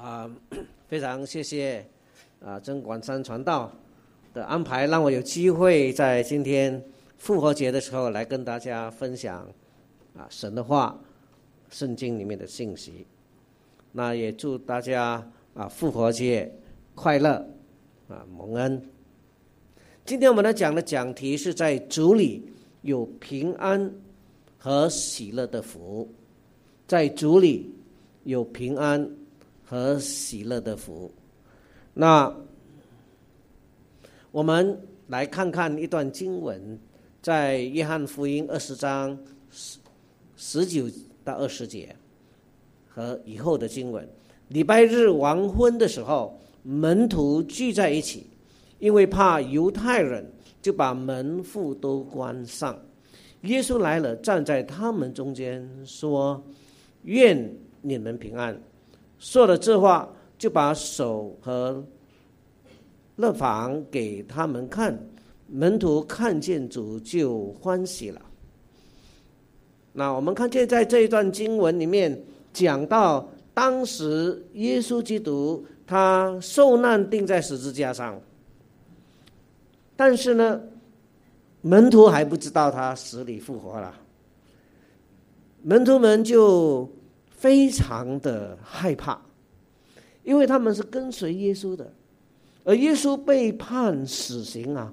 啊，非常谢谢啊，曾广山传道的安排，让我有机会在今天复活节的时候来跟大家分享啊神的话、圣经里面的信息。那也祝大家啊复活节快乐啊蒙恩。今天我们来讲的讲题是在主里有平安和喜乐的福，在主里有平安。和喜乐的福。那我们来看看一段经文，在约翰福音二十章十十九到二十节和以后的经文。礼拜日黄昏的时候，门徒聚在一起，因为怕犹太人，就把门户都关上。耶稣来了，站在他们中间，说：“愿你们平安。”说了这话，就把手和乐房给他们看，门徒看见主就欢喜了。那我们看见在这一段经文里面讲到，当时耶稣基督他受难钉在十字架上，但是呢，门徒还不知道他死里复活了，门徒们就。非常的害怕，因为他们是跟随耶稣的，而耶稣被判死刑啊，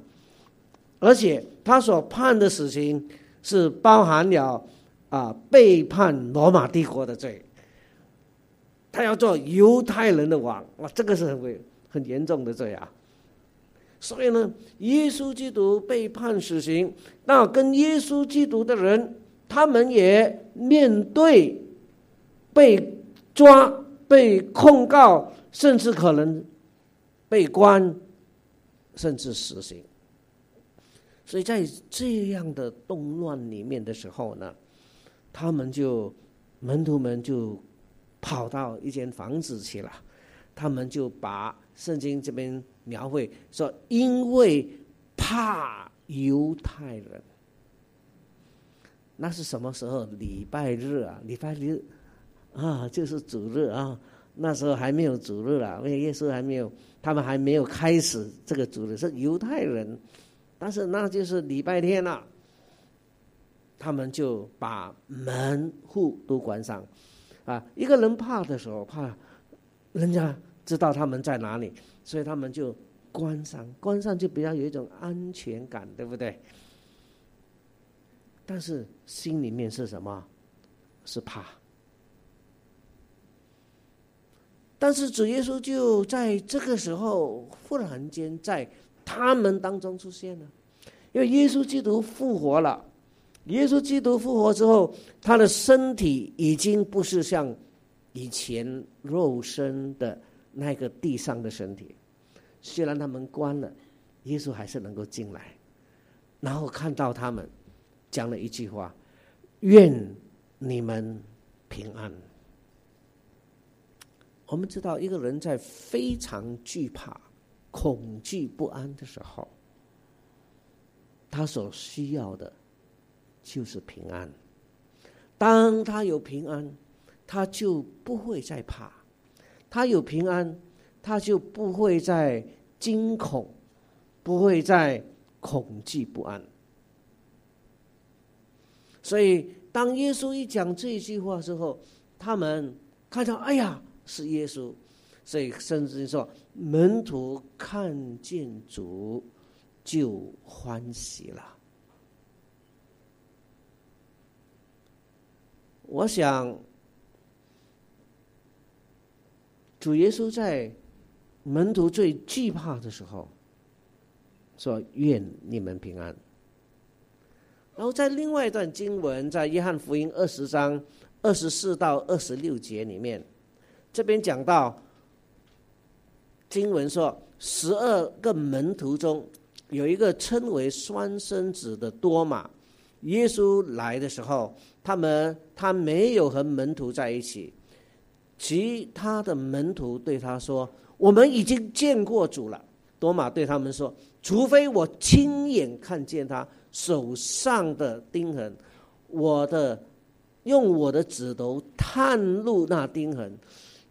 而且他所判的死刑是包含了啊背叛罗马帝国的罪，他要做犹太人的王，哇，这个是很很严重的罪啊。所以呢，耶稣基督被判死刑，那跟耶稣基督的人，他们也面对。被抓、被控告，甚至可能被关，甚至死刑。所以在这样的动乱里面的时候呢，他们就门徒们就跑到一间房子去了，他们就把圣经这边描绘说，因为怕犹太人，那是什么时候？礼拜日啊，礼拜日。啊，就是主日啊，那时候还没有主日了，因为耶稣还没有，他们还没有开始这个主日，是犹太人，但是那就是礼拜天了，他们就把门户都关上，啊，一个人怕的时候，怕人家知道他们在哪里，所以他们就关上，关上就比较有一种安全感，对不对？但是心里面是什么？是怕。但是主耶稣就在这个时候忽然间在他们当中出现了，因为耶稣基督复活了。耶稣基督复活之后，他的身体已经不是像以前肉身的那个地上的身体。虽然他们关了，耶稣还是能够进来，然后看到他们，讲了一句话：“愿你们平安。”我们知道，一个人在非常惧怕、恐惧不安的时候，他所需要的就是平安。当他有平安，他就不会再怕；他有平安，他就不会再惊恐，不会再恐惧不安。所以，当耶稣一讲这句话之后，他们看到，哎呀！是耶稣，所以甚至说门徒看见主就欢喜了。我想，主耶稣在门徒最惧怕的时候，说：“愿你们平安。”然后在另外一段经文，在约翰福音二十章二十四到二十六节里面。这边讲到经文说，十二个门徒中有一个称为双生子的多马。耶稣来的时候，他们他没有和门徒在一起，其他的门徒对他说：“我们已经见过主了。”多马对他们说：“除非我亲眼看见他手上的钉痕，我的用我的指头探入那钉痕。”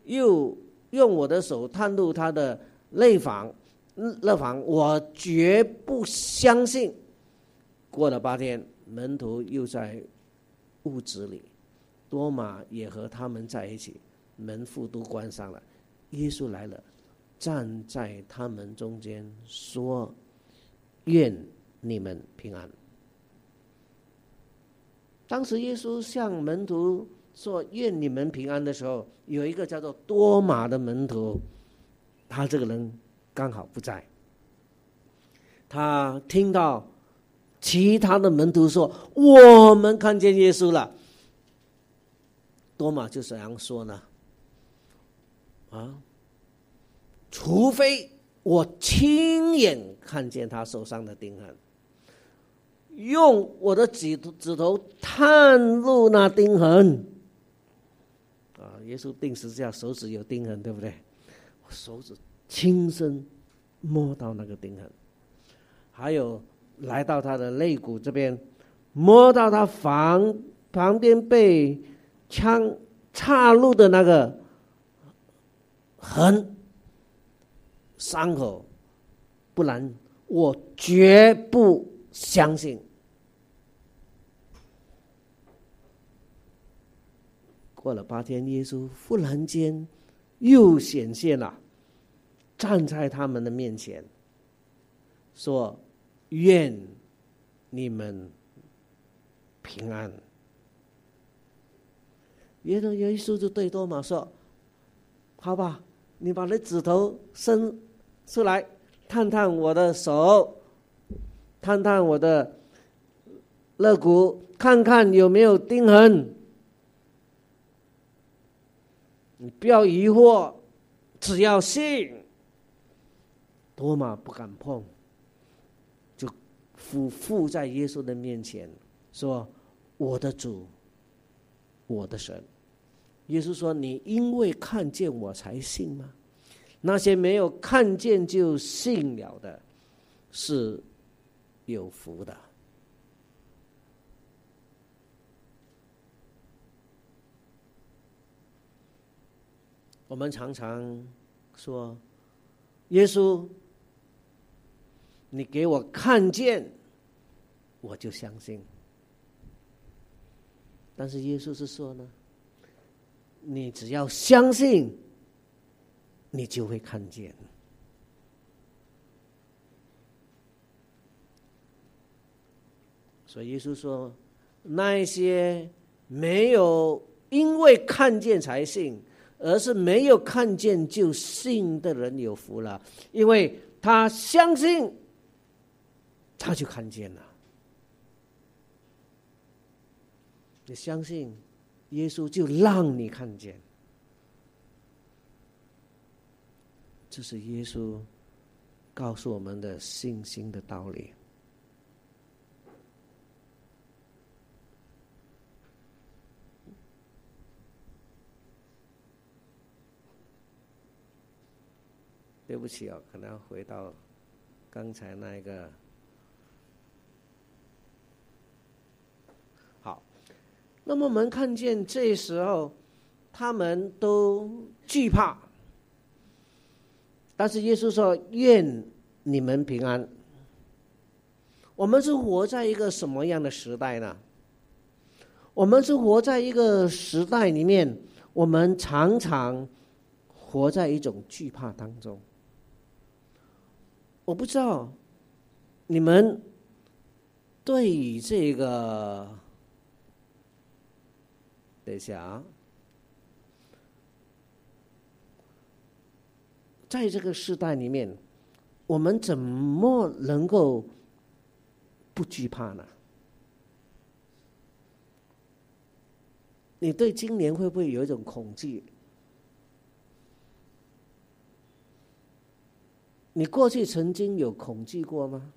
又用我的手探入他的内房、乐房，我绝不相信。过了八天，门徒又在屋子里，多马也和他们在一起，门户都关上了。耶稣来了，站在他们中间，说：“愿你们平安。”当时耶稣向门徒说“愿你们平安”的时候，有一个叫做多马的门徒，他这个人刚好不在。他听到其他的门徒说：“我们看见耶稣了。”多马就怎样说呢？啊，除非我亲眼看见他手上的钉痕。用我的指指头探入那钉痕，啊！耶稣钉十字架，手指有钉痕，对不对？我手指亲身摸到那个钉痕，还有来到他的肋骨这边，摸到他房旁边被枪插入的那个痕伤口，不然我绝不。相信，过了八天，耶稣忽然间又显现了，站在他们的面前，说：“愿你们平安。”耶稣耶稣就对多马说：“好吧，你把那指头伸出来，探探我的手。”探探我的肋骨，看看有没有钉痕。你不要疑惑，只要信。多马不敢碰，就俯伏在耶稣的面前说：“我的主，我的神。”耶稣说：“你因为看见我才信吗？那些没有看见就信了的，是。”有福的。我们常常说：“耶稣，你给我看见，我就相信。”但是耶稣是说呢：“你只要相信，你就会看见。”所以耶稣说：“那一些没有因为看见才信，而是没有看见就信的人有福了，因为他相信，他就看见了。你相信，耶稣就让你看见。这是耶稣告诉我们的信心的道理。”对不起哦，可能要回到刚才那一个。好，那么我们看见这时候他们都惧怕，但是耶稣说：“愿你们平安。”我们是活在一个什么样的时代呢？我们是活在一个时代里面，我们常常活在一种惧怕当中。我不知道你们对于这个，等一下啊，在这个时代里面，我们怎么能够不惧怕呢？你对今年会不会有一种恐惧？你过去曾经有恐惧过吗？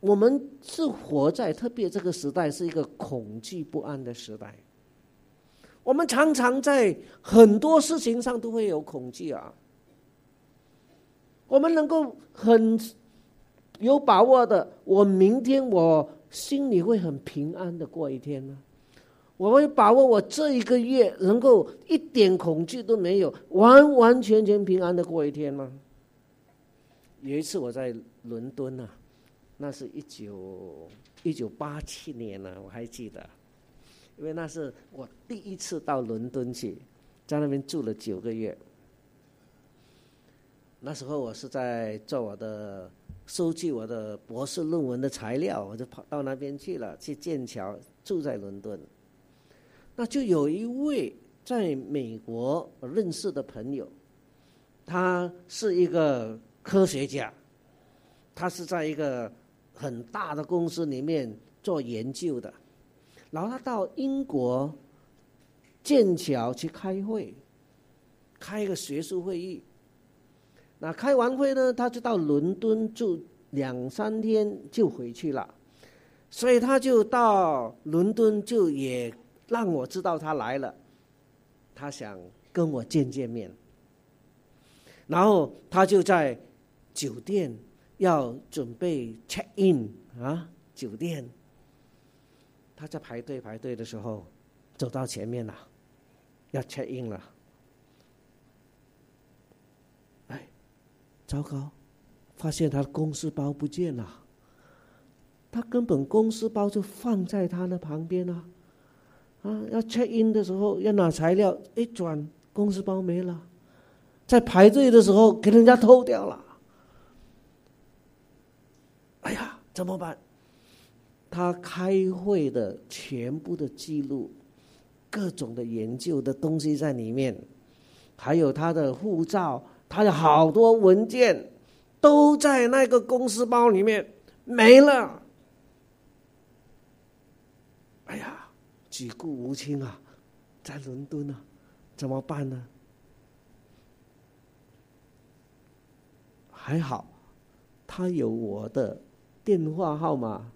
我们是活在特别这个时代，是一个恐惧不安的时代。我们常常在很多事情上都会有恐惧啊。我们能够很有把握的，我明天我心里会很平安的过一天呢？我会把握我这一个月能够一点恐惧都没有，完完全全平安的过一天吗？有一次我在伦敦啊，那是一九一九八七年呢，我还记得，因为那是我第一次到伦敦去，在那边住了九个月。那时候我是在做我的收集我的博士论文的材料，我就跑到那边去了，去剑桥住在伦敦。那就有一位在美国认识的朋友，他是一个科学家，他是在一个很大的公司里面做研究的，然后他到英国剑桥去开会，开一个学术会议。那开完会呢，他就到伦敦住两三天就回去了，所以他就到伦敦就也让我知道他来了，他想跟我见见面，然后他就在酒店要准备 check in 啊，酒店，他在排队排队的时候走到前面了，要 check in 了。哎糟糕，发现他的公司包不见了。他根本公司包就放在他的旁边啊，啊，要 check in 的时候要拿材料，一转公司包没了，在排队的时候给人家偷掉了。哎呀，怎么办？他开会的全部的记录，各种的研究的东西在里面，还有他的护照。他有好多文件都在那个公司包里面没了。哎呀，举步无亲啊，在伦敦啊，怎么办呢？还好，他有我的电话号码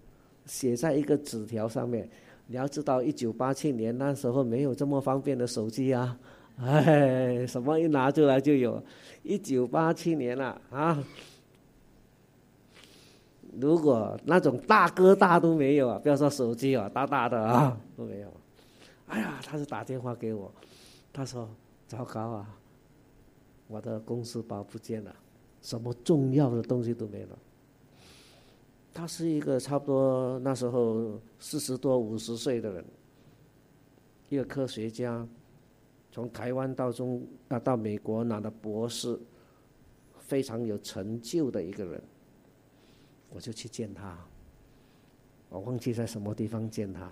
写在一个纸条上面。你要知道，一九八七年那时候没有这么方便的手机啊。哎，什么一拿出来就有，一九八七年了啊！如果那种大哥大都没有啊，不要说手机啊，大大的啊 都没有。哎呀，他是打电话给我，他说：“糟糕啊，我的公司包不见了，什么重要的东西都没了。”他是一个差不多那时候四十多五十岁的人，一个科学家。从台湾到中啊到美国拿的博士，非常有成就的一个人，我就去见他。我忘记在什么地方见他，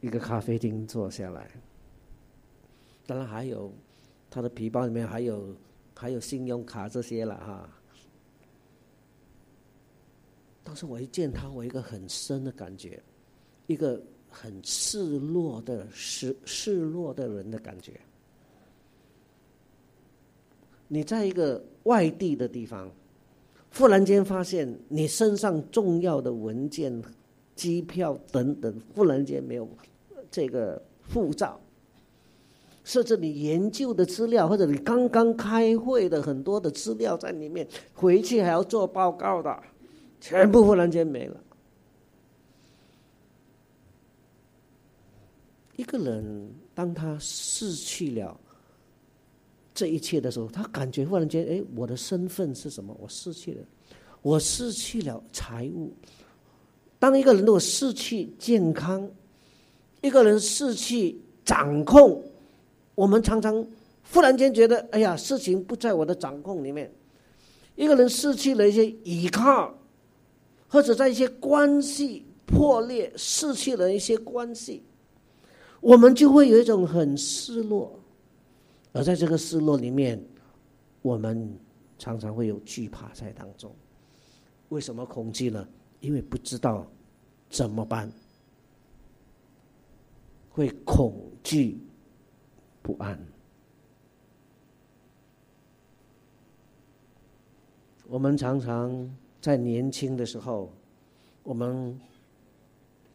一个咖啡厅坐下来。当然还有他的皮包里面还有还有信用卡这些了哈。当时我一见他，我一个很深的感觉，一个。很失落的失失落的人的感觉。你在一个外地的地方，忽然间发现你身上重要的文件、机票等等，忽然间没有这个护照，甚至你研究的资料或者你刚刚开会的很多的资料在里面，回去还要做报告的，全部忽然间没了。一个人当他失去了这一切的时候，他感觉忽然间，哎，我的身份是什么？我失去了，我失去了财物。当一个人如果失去健康，一个人失去掌控，我们常常忽然间觉得，哎呀，事情不在我的掌控里面。一个人失去了一些依靠，或者在一些关系破裂，失去了一些关系。我们就会有一种很失落，而在这个失落里面，我们常常会有惧怕在当中。为什么恐惧呢？因为不知道怎么办，会恐惧不安。我们常常在年轻的时候，我们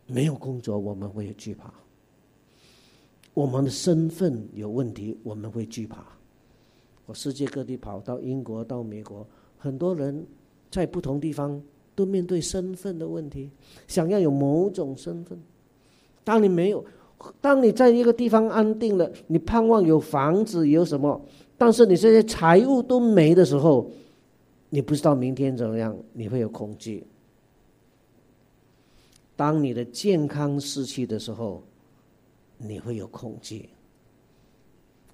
没有工作，我们会有惧怕。我们的身份有问题，我们会惧怕。我世界各地跑到英国、到美国，很多人在不同地方都面对身份的问题，想要有某种身份，当你没有，当你在一个地方安定了，你盼望有房子有什么，但是你这些财物都没的时候，你不知道明天怎么样，你会有恐惧。当你的健康失去的时候，你会有恐惧。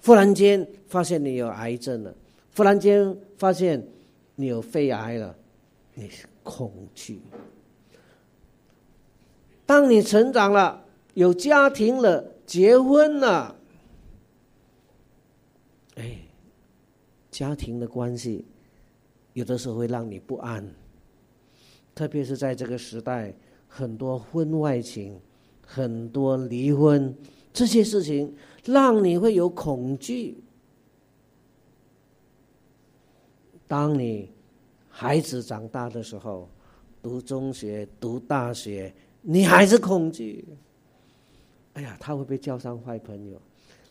忽然间发现你有癌症了，忽然间发现你有肺癌了，你是恐惧。当你成长了，有家庭了，结婚了，哎，家庭的关系有的时候会让你不安，特别是在这个时代，很多婚外情，很多离婚，这些事情让你会有恐惧。当你孩子长大的时候，读中学、读大学。你还是恐惧。哎呀，他会被交上坏朋友。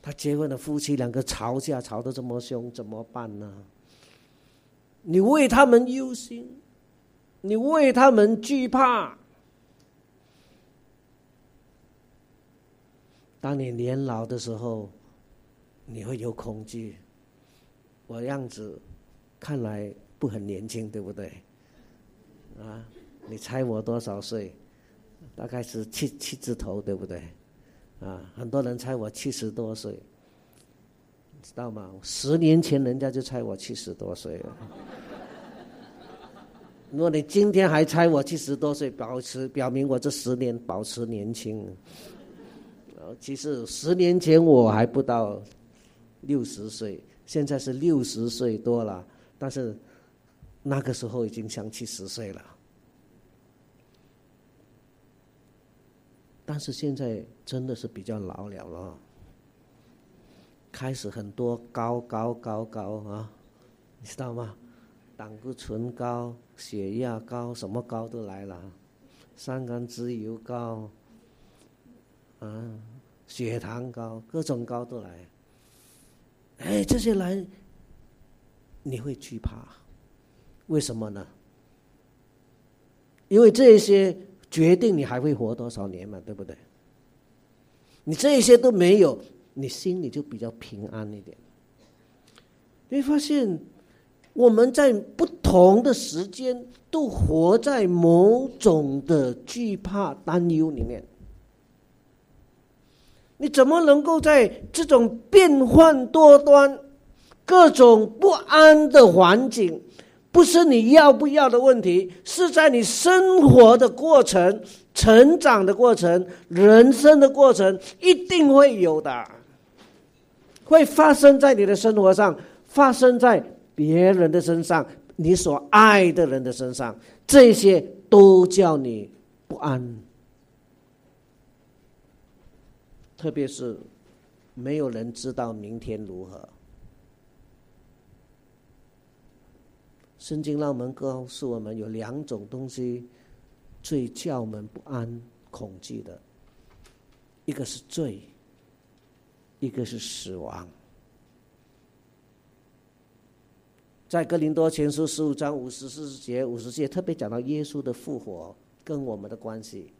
他结婚的夫妻两个吵架吵得这么凶，怎么办呢？你为他们忧心，你为他们惧怕。当你年老的时候，你会有恐惧。我样子看来不很年轻，对不对？啊，你猜我多少岁？大概是七七字头，对不对？啊，很多人猜我七十多岁，知道吗？十年前人家就猜我七十多岁了。如果你今天还猜我七十多岁，保持表明我这十年保持年轻。其实十年前我还不到六十岁，现在是六十岁多了，但是那个时候已经像七十岁了。但是现在真的是比较老了了，开始很多高高高高啊，你知道吗？胆固醇高、血压高，什么高都来了，三甘脂油高，啊，血糖高，各种高都来。哎，这些来，你会惧怕？为什么呢？因为这些。决定你还会活多少年嘛，对不对？你这些都没有，你心里就比较平安一点。你会发现，我们在不同的时间都活在某种的惧怕、担忧里面。你怎么能够在这种变幻多端、各种不安的环境？不是你要不要的问题，是在你生活的过程、成长的过程、人生的过程，一定会有的，会发生在你的生活上，发生在别人的身上，你所爱的人的身上，这些都叫你不安。特别是没有人知道明天如何。圣经让我们告诉我们，有两种东西最叫我们不安、恐惧的，一个是罪，一个是死亡。在哥林多前书十五章五十四节、五十节，特别讲到耶稣的复活跟我们的关系。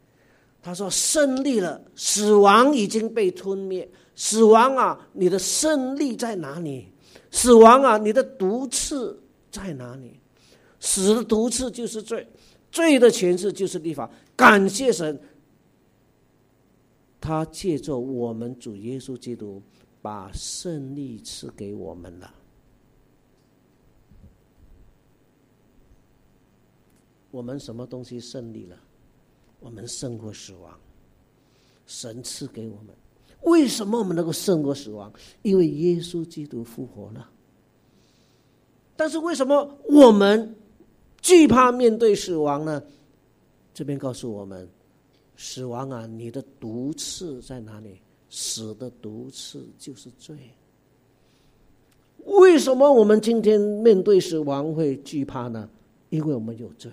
他说：“胜利了，死亡已经被吞灭。死亡啊，你的胜利在哪里？死亡啊，你的毒刺。”在哪里？死的毒刺就是罪，罪的权势就是立法。感谢神，他借着我们主耶稣基督，把胜利赐给我们了。我们什么东西胜利了？我们胜过死亡，神赐给我们。为什么我们能够胜过死亡？因为耶稣基督复活了。但是为什么我们惧怕面对死亡呢？这边告诉我们，死亡啊，你的毒刺在哪里？死的毒刺就是罪。为什么我们今天面对死亡会惧怕呢？因为我们有罪。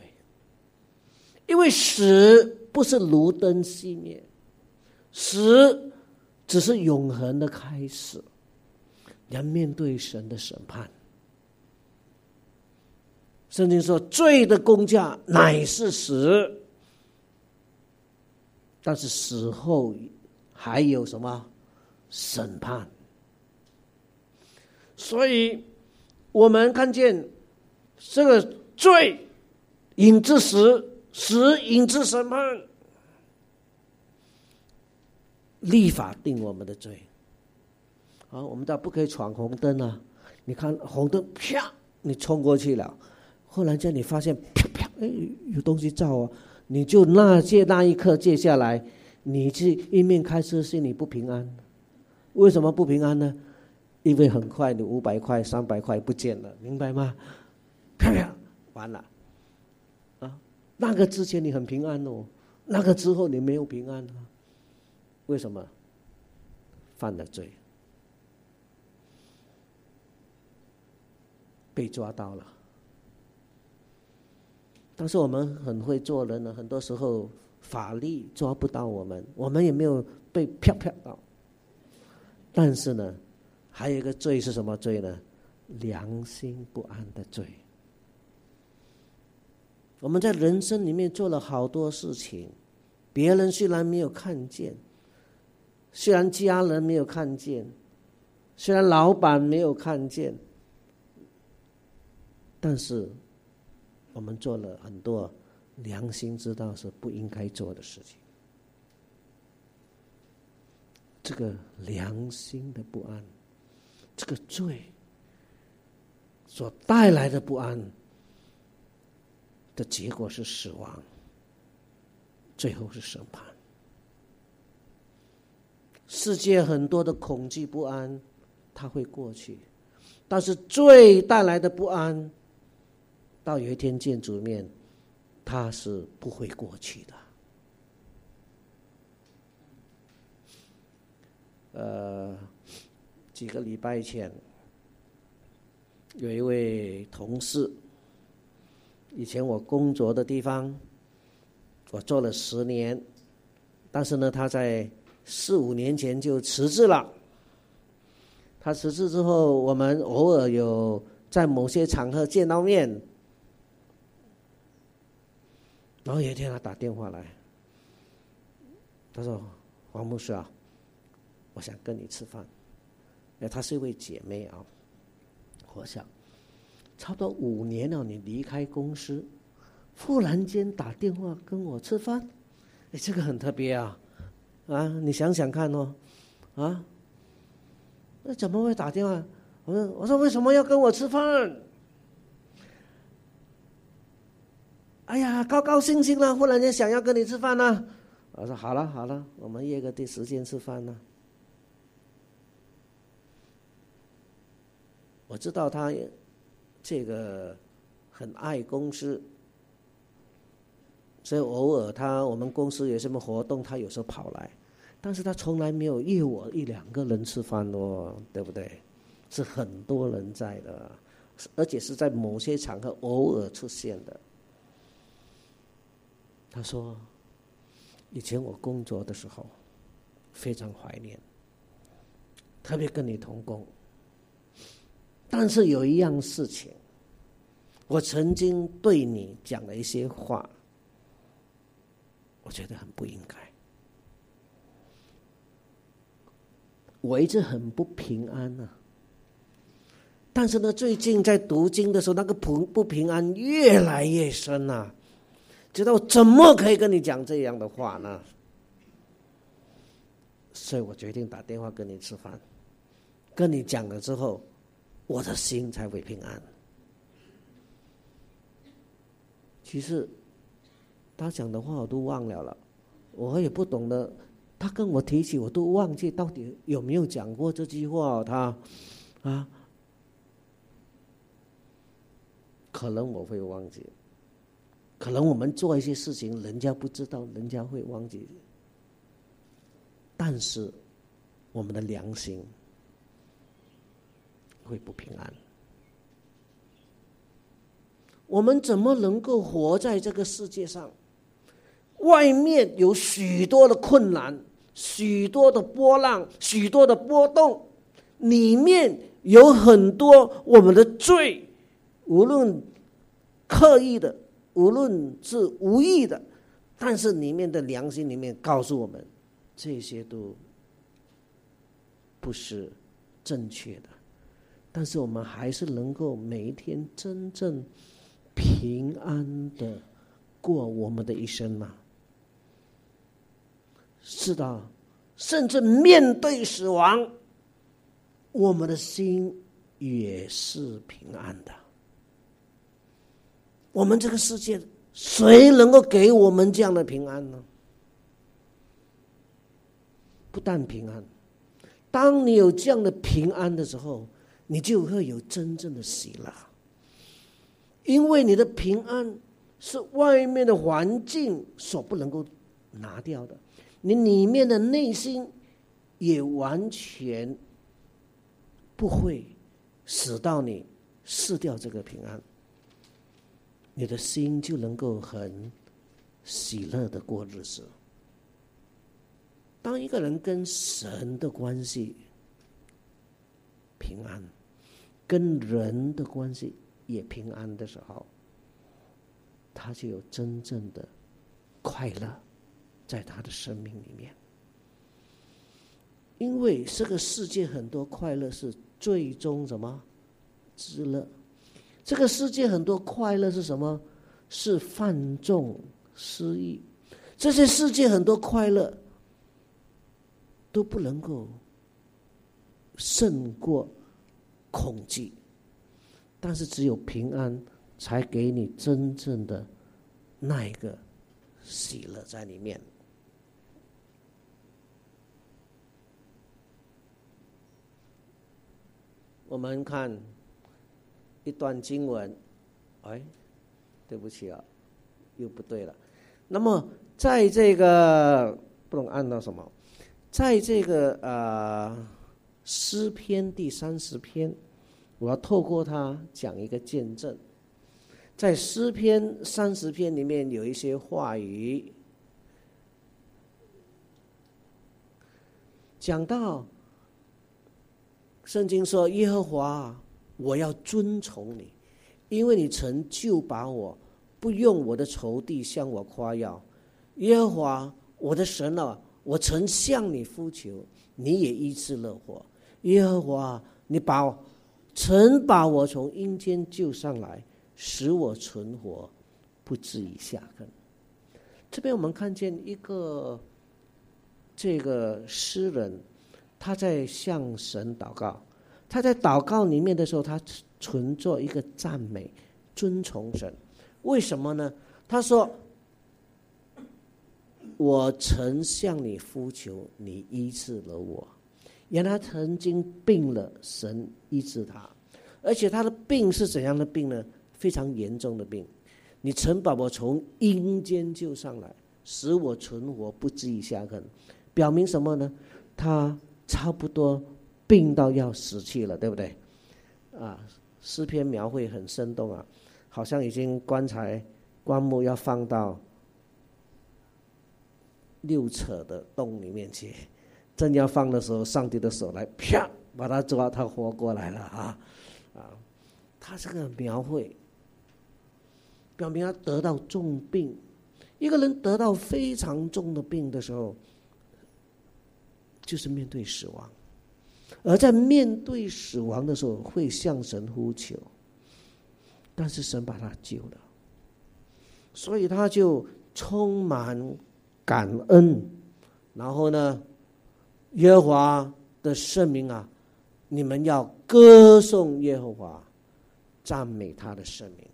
因为死不是炉灯熄灭，死只是永恒的开始，要面对神的审判。圣经说：“罪的工价乃是死，但是死后还有什么审判？所以，我们看见这个罪引致死，死引致审判。立法定我们的罪。好，我们道不可以闯红灯啊！你看红灯，啪，你冲过去了，忽然间你发现，啪啪，哎，有东西照啊！你就那借那一刻借下来，你去一面开车，心里不平安。为什么不平安呢？因为很快你五百块、三百块不见了，明白吗？啪啪，完了。那个之前你很平安哦，那个之后你没有平安啊？为什么？犯了罪，被抓到了。但是我们很会做人呢，很多时候法律抓不到我们，我们也没有被飘飘到。但是呢，还有一个罪是什么罪呢？良心不安的罪。我们在人生里面做了好多事情，别人虽然没有看见，虽然家人没有看见，虽然老板没有看见，但是。我们做了很多良心知道是不应该做的事情，这个良心的不安，这个罪所带来的不安的结果是死亡，最后是审判。世界很多的恐惧不安，它会过去，但是罪带来的不安。到有一天见主面，他是不会过去的。呃，几个礼拜前，有一位同事，以前我工作的地方，我做了十年，但是呢，他在四五年前就辞职了。他辞职之后，我们偶尔有在某些场合见到面。然后有一天他打电话来，他说：“黄牧师啊，我想跟你吃饭。”哎，她是一位姐妹啊。我想，差不多五年了，你离开公司，忽然间打电话跟我吃饭，哎，这个很特别啊！啊，你想想看哦，啊，那怎么会打电话？我说：“我说为什么要跟我吃饭？”哎呀，高高兴兴了，忽然间想要跟你吃饭呢。我说好了好了，我们约个第时间吃饭呢。我知道他这个很爱公司，所以偶尔他我们公司有什么活动，他有时候跑来，但是他从来没有约我一两个人吃饭哦，对不对？是很多人在的，而且是在某些场合偶尔出现的。他说：“以前我工作的时候，非常怀念，特别跟你同工。但是有一样事情，我曾经对你讲了一些话，我觉得很不应该。我一直很不平安呐。但是呢，最近在读经的时候，那个不不平安越来越深呐。”知道怎么可以跟你讲这样的话呢？所以我决定打电话跟你吃饭，跟你讲了之后，我的心才会平安。其实他讲的话我都忘了了，我也不懂得。他跟我提起，我都忘记到底有没有讲过这句话。他啊，可能我会忘记。可能我们做一些事情，人家不知道，人家会忘记。但是，我们的良心会不平安。我们怎么能够活在这个世界上？外面有许多的困难，许多的波浪，许多的波动，里面有很多我们的罪，无论刻意的。无论是无意的，但是里面的良心里面告诉我们，这些都不是正确的，但是我们还是能够每一天真正平安的过我们的一生吗？是的，甚至面对死亡，我们的心也是平安的。我们这个世界，谁能够给我们这样的平安呢？不但平安，当你有这样的平安的时候，你就会有真正的喜乐，因为你的平安是外面的环境所不能够拿掉的，你里面的内心也完全不会使到你失掉这个平安，你的心就能够很喜乐的过日子。当一个人跟神的关系平安，跟人的关系也平安的时候，他就有真正的快乐在他的生命里面。因为这个世界很多快乐是最终什么之乐？这个世界很多快乐是什么？是放纵失意。这些世界很多快乐。都不能够胜过恐惧，但是只有平安才给你真正的那一个喜乐在里面。我们看一段经文，哎，对不起啊，又不对了。那么在这个不能按到什么？在这个呃诗篇第三十篇，我要透过他讲一个见证。在诗篇三十篇里面有一些话语，讲到圣经说：“耶和华，我要遵从你，因为你曾救把我，不用我的仇敌向我夸耀。耶和华，我的神啊！”我曾向你呼求，你也一次乐活。耶和华，你把曾把我从阴间救上来，使我存活，不至于下坑。这边我们看见一个这个诗人，他在向神祷告。他在祷告里面的时候，他存做一个赞美、尊崇神。为什么呢？他说。我曾向你呼求，你医治了我。原来曾经病了，神医治他，而且他的病是怎样的病呢？非常严重的病。你曾把我从阴间救上来，使我存活，不至于下坑。表明什么呢？他差不多病到要死去了，对不对？啊，诗篇描绘很生动啊，好像已经棺材棺木要放到。六扯的洞里面去，正要放的时候，上帝的手来啪把他抓，他活过来了啊！啊，他这个描绘，表明他得到重病。一个人得到非常重的病的时候，就是面对死亡，而在面对死亡的时候，会向神呼求，但是神把他救了，所以他就充满。感恩，然后呢，耶和华的圣名啊，你们要歌颂耶和华，赞美他的圣名，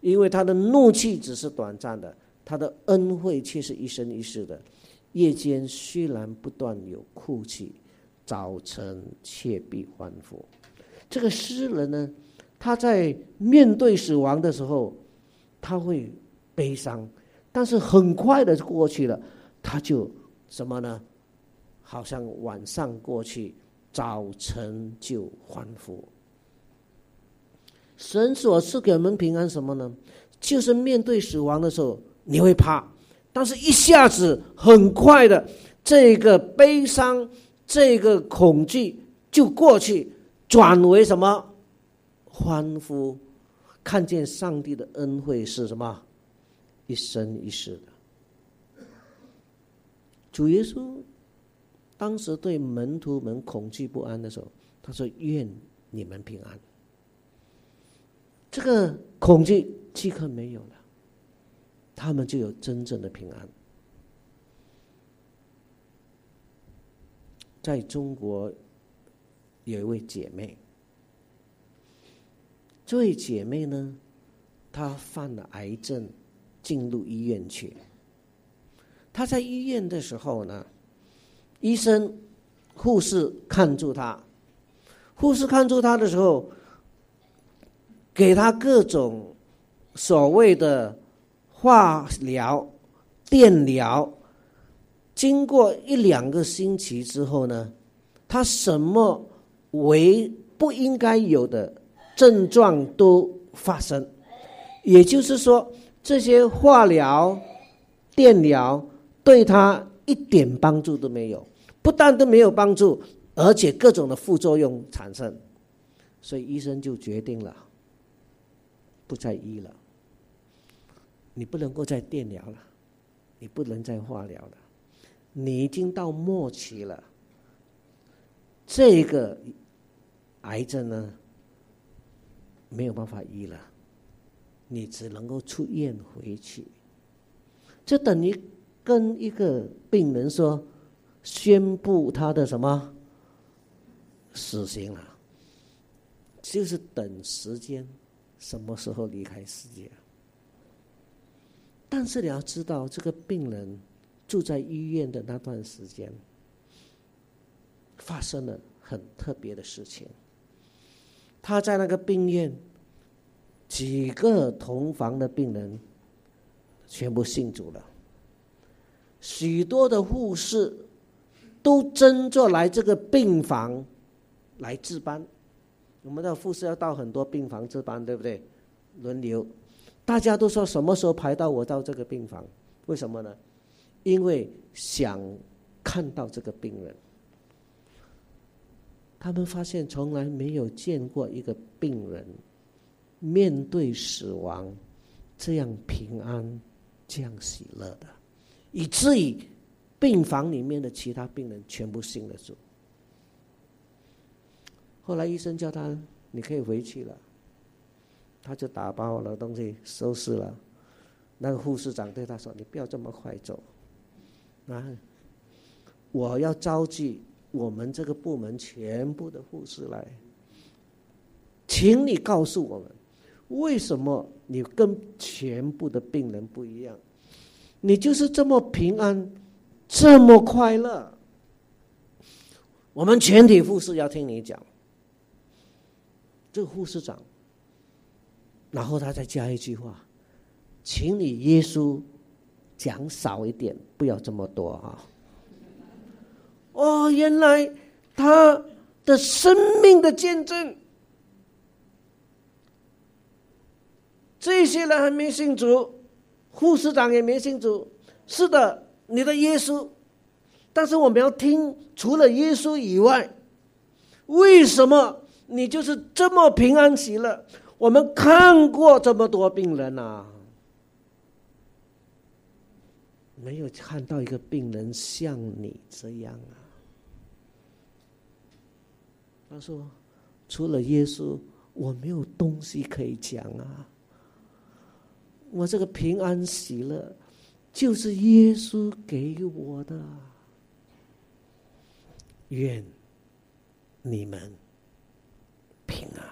因为他的怒气只是短暂的，他的恩惠却是一生一世的。夜间虽然不断有哭泣，早晨却必欢呼。这个诗人呢，他在面对死亡的时候，他会悲伤。但是很快的过去了，他就什么呢？好像晚上过去，早晨就欢呼。神所赐给我们平安什么呢？就是面对死亡的时候，你会怕，但是一下子很快的，这个悲伤、这个恐惧就过去，转为什么？欢呼，看见上帝的恩惠是什么？一生一世的，主耶稣当时对门徒们恐惧不安的时候，他说：“愿你们平安。”这个恐惧即刻没有了，他们就有真正的平安。在中国有一位姐妹，这位姐妹呢，她犯了癌症，进入医院去。她在医院的时候呢，医生、护士看住他，护士看住他的时候，给他各种所谓的化疗、电疗。经过一两个星期之后呢，他什么为不应该有的症状都发生，也就是说，这些化疗、电疗对他一点帮助都没有，不但都没有帮助，而且各种的副作用产生，所以医生就决定了，不再医了，你不能够再电疗了，你不能再化疗了。你已经到末期了，这个癌症呢没有办法医了，你只能够出院回去。这等于跟一个病人说，宣布他的什么死刑了，就是等时间什么时候离开世界。但是你要知道，这个病人。住在医院的那段时间，发生了很特别的事情。他在那个病院，几个同房的病人全部信主了，许多的护士都争着来这个病房来值班。我们的护士要到很多病房值班，对不对？轮流，大家都说什么时候排到我到这个病房？为什么呢？因为想看到这个病人，他们发现从来没有见过一个病人面对死亡这样平安、这样喜乐的，以至于病房里面的其他病人全部信了主。后来医生叫他你可以回去了，他就打包了东西收拾了。那个护士长对他说：“你不要这么快走。”啊！我要召集我们这个部门全部的护士来，请你告诉我们，为什么你跟全部的病人不一样？你就是这么平安，这么快乐。我们全体护士要听你讲。这个护士长，然后他再加一句话，请你耶稣。讲少一点，不要这么多啊！哦，原来他的生命的见证，这些人还没信主，护士长也没信主。是的，你的耶稣，但是我们要听，除了耶稣以外，为什么你就是这么平安喜乐？我们看过这么多病人呐。没有看到一个病人像你这样啊！他说：“除了耶稣，我没有东西可以讲啊！我这个平安喜乐，就是耶稣给我的。愿你们平安。”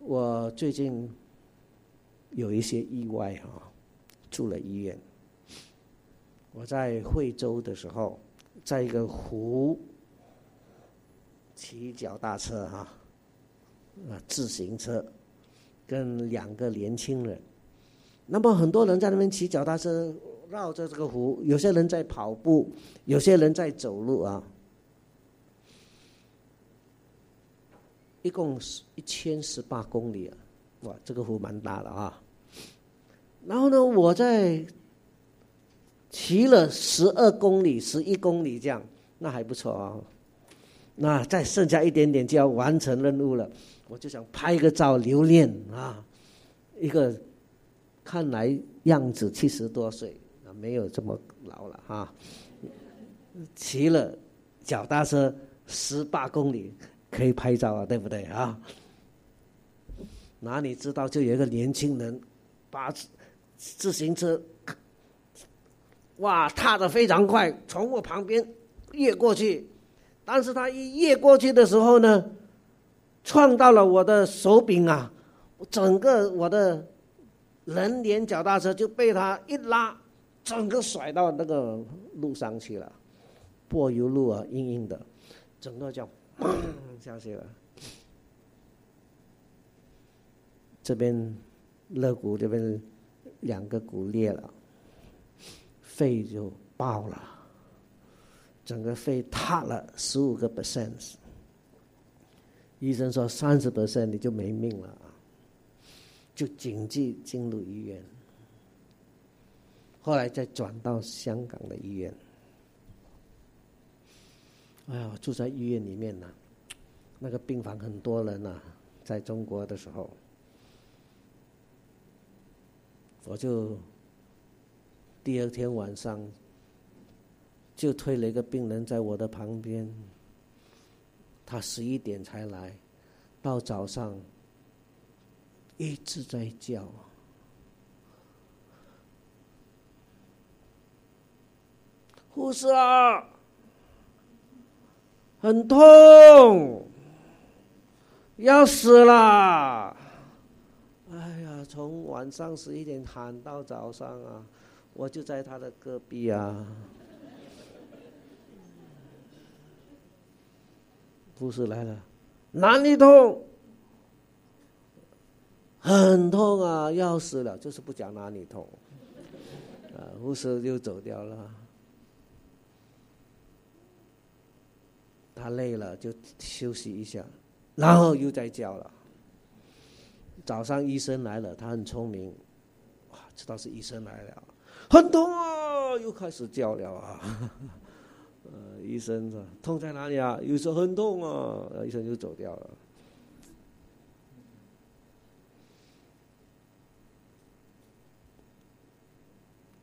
我最近。有一些意外啊，住了医院。我在惠州的时候，在一个湖骑脚踏车哈，啊自行车，跟两个年轻人。那么很多人在那边骑脚踏车绕着这个湖，有些人在跑步，有些人在走路啊。一共是一千十八公里啊，哇，这个湖蛮大的啊。然后呢，我在骑了十二公里、十一公里这样，那还不错啊。那再剩下一点点就要完成任务了，我就想拍一个照留念啊。一个看来样子七十多岁啊、没有这么老了哈。骑了脚踏车十八公里可以拍照啊，对不对啊？哪里知道就有一个年轻人把自行车哇踏得非常快，从我旁边越过去，但是他一越过去的时候呢，撞到了我的手柄啊，我整个我的人连脚踏车就被他一拉，整个甩到那个路上去了。柏油路啊，硬硬的，整个叫砰下去了。这边肋骨这边两个骨裂了，肺就爆了，整个肺塌了十五个 percent。医生说三十 percent 你就没命了啊，就紧急进入医院，后来再转到香港的医院。哎呀，住在医院里面呢，那个病房很多人呐，在中国的时候，我就第二天晚上就推了一个病人在我的旁边，他十一点才来，到早上一直在叫，护士啊！很痛，要死了！哎呀，从晚上十一点喊到早上啊，我就在他的隔壁啊。护士来了，哪里痛？很痛啊，要死了，就是不讲哪里痛。啊，护士就走掉了。他累了就休息一下，然后又在叫了。早上医生来了，他很聪明，哇，知道是医生来了，很痛啊，又开始叫了啊。医生说痛在哪里啊？有时候很痛啊，然后医生就走掉了。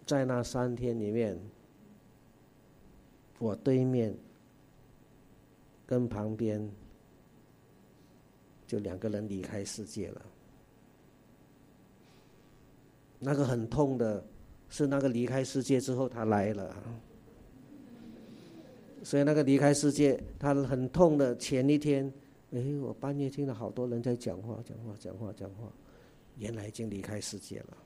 在那三天里面，我对面。跟旁边就两个人离开世界了。那个很痛的，是那个离开世界之后他来了，所以那个离开世界他很痛的前一天，哎，我半夜听到好多人在讲话，讲话，讲话，讲话，原来已经离开世界了。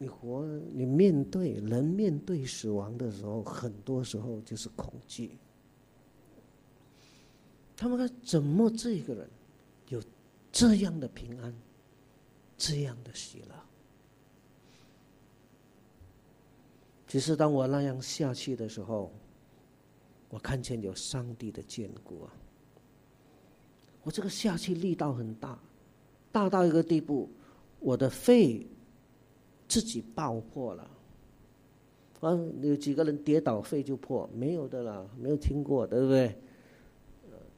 你活，你面对人面对死亡的时候，很多时候就是恐惧。他们说：“怎么这个人有这样的平安，这样的喜乐？”只是，当我那样下去的时候，我看见有上帝的眷顾啊！我这个下去力道很大，大到一个地步，我的肺。自己爆破了，啊，有几个人跌倒肺就破？没有的啦，没有听过，对不对？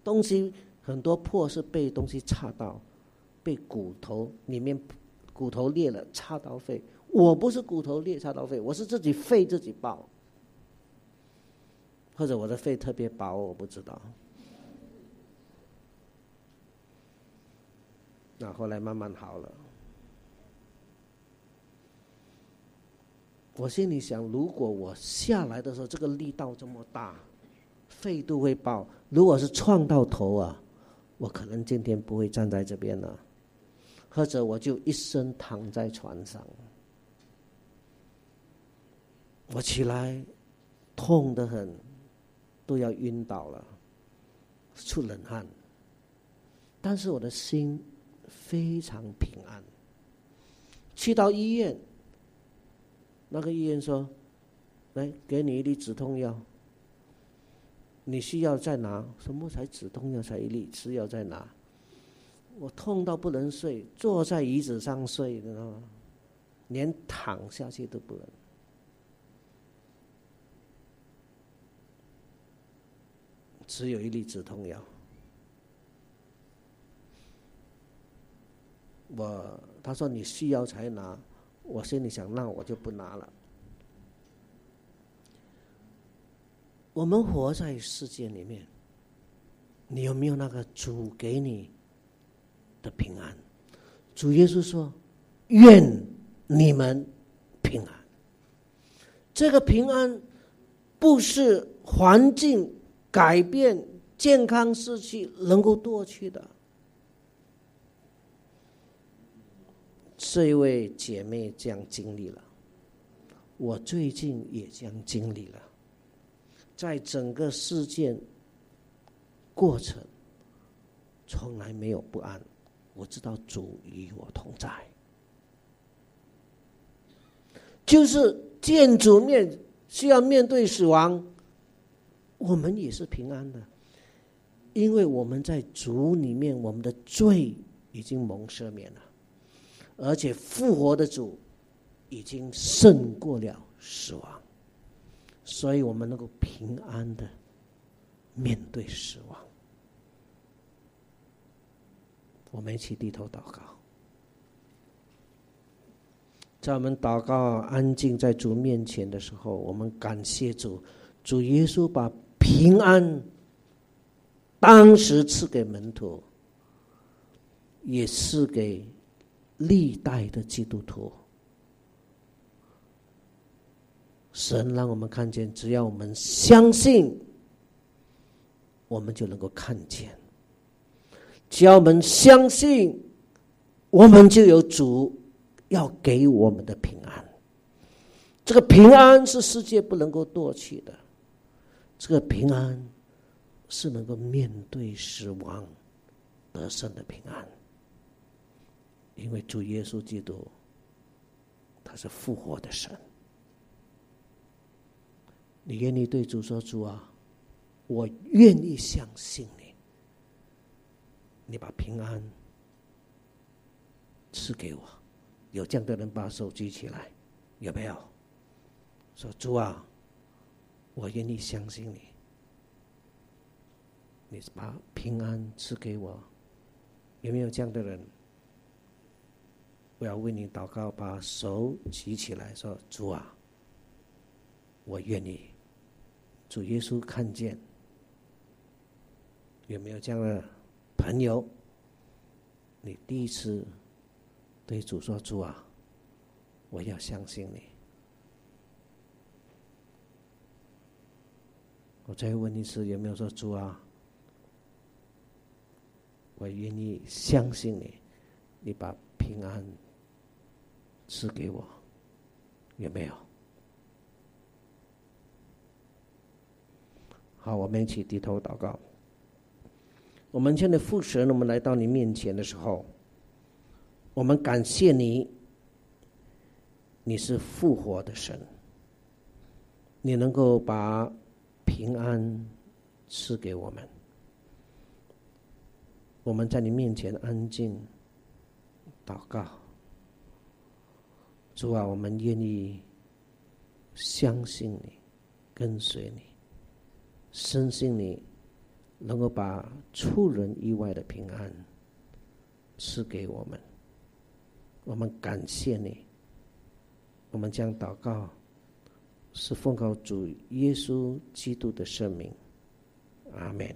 东西很多破是被东西插到，被骨头里面骨头裂了插到肺。我不是骨头裂插到肺，我是自己肺自己爆，或者我的肺特别薄，我不知道。那后来慢慢好了。我心里想，如果我下来的时候这个力道这么大，肺都会爆。如果是撞到头啊，我可能今天不会站在这边了，或者我就一生躺在床上。我起来，痛得很，都要晕倒了，出冷汗。但是我的心非常平安。去到医院。那个医院说：“来，给你一粒止痛药。你需要再拿什么才止痛药？才一粒，吃药再拿。我痛到不能睡，坐在椅子上睡，知道吗？连躺下去都不能。只有一粒止痛药。我他说你需要才拿，我心里想那我就不拿了。我们活在世界里面，你有没有那个主给你的平安？主耶稣说：“愿你们平安。”这个平安不是环境改变、健康失去能够夺去的。这一位姐妹这样经历了，我最近也将经历了。在整个事件过程，从来没有不安。我知道主与我同在，就是见主面需要面对死亡，我们也是平安的，因为我们在主里面，我们的罪已经蒙赦免了，而且复活的主已经胜过了死亡。所以我们能够平安的面对死亡。我们一起低头祷告，在我们祷告安静在主面前的时候，我们感谢主，主耶稣把平安当时赐给门徒，也赐给历代的基督徒。神让我们看见，只要我们相信，我们就能够看见；只要我们相信，我们就有主要给我们的平安。这个平安是世界不能够夺取的，这个平安是能够面对死亡得胜的平安。因为主耶稣基督，他是复活的神。你愿意对主说：“主啊，我愿意相信你。你把平安赐给我。”有这样的人把手举起来，有没有？说：“主啊，我愿意相信你。你把平安赐给我。”有没有这样的人？我要为你祷告，把手举起来，说：“主啊，我愿意。”主耶稣看见，有没有这样的朋友？你第一次对主说：“主啊，我要相信你。”我再问一次，有没有说：“主啊，我愿意相信你，你把平安赐给我。”有没有？好，我们一起低头祷告。我们现在父神，我们来到你面前的时候，我们感谢你，你是复活的神，你能够把平安赐给我们。我们在你面前安静祷告，主啊，我们愿意相信你，跟随你。深信你能够把出人意外的平安赐给我们，我们感谢你。我们将祷告是奉告主耶稣基督的圣名，阿门。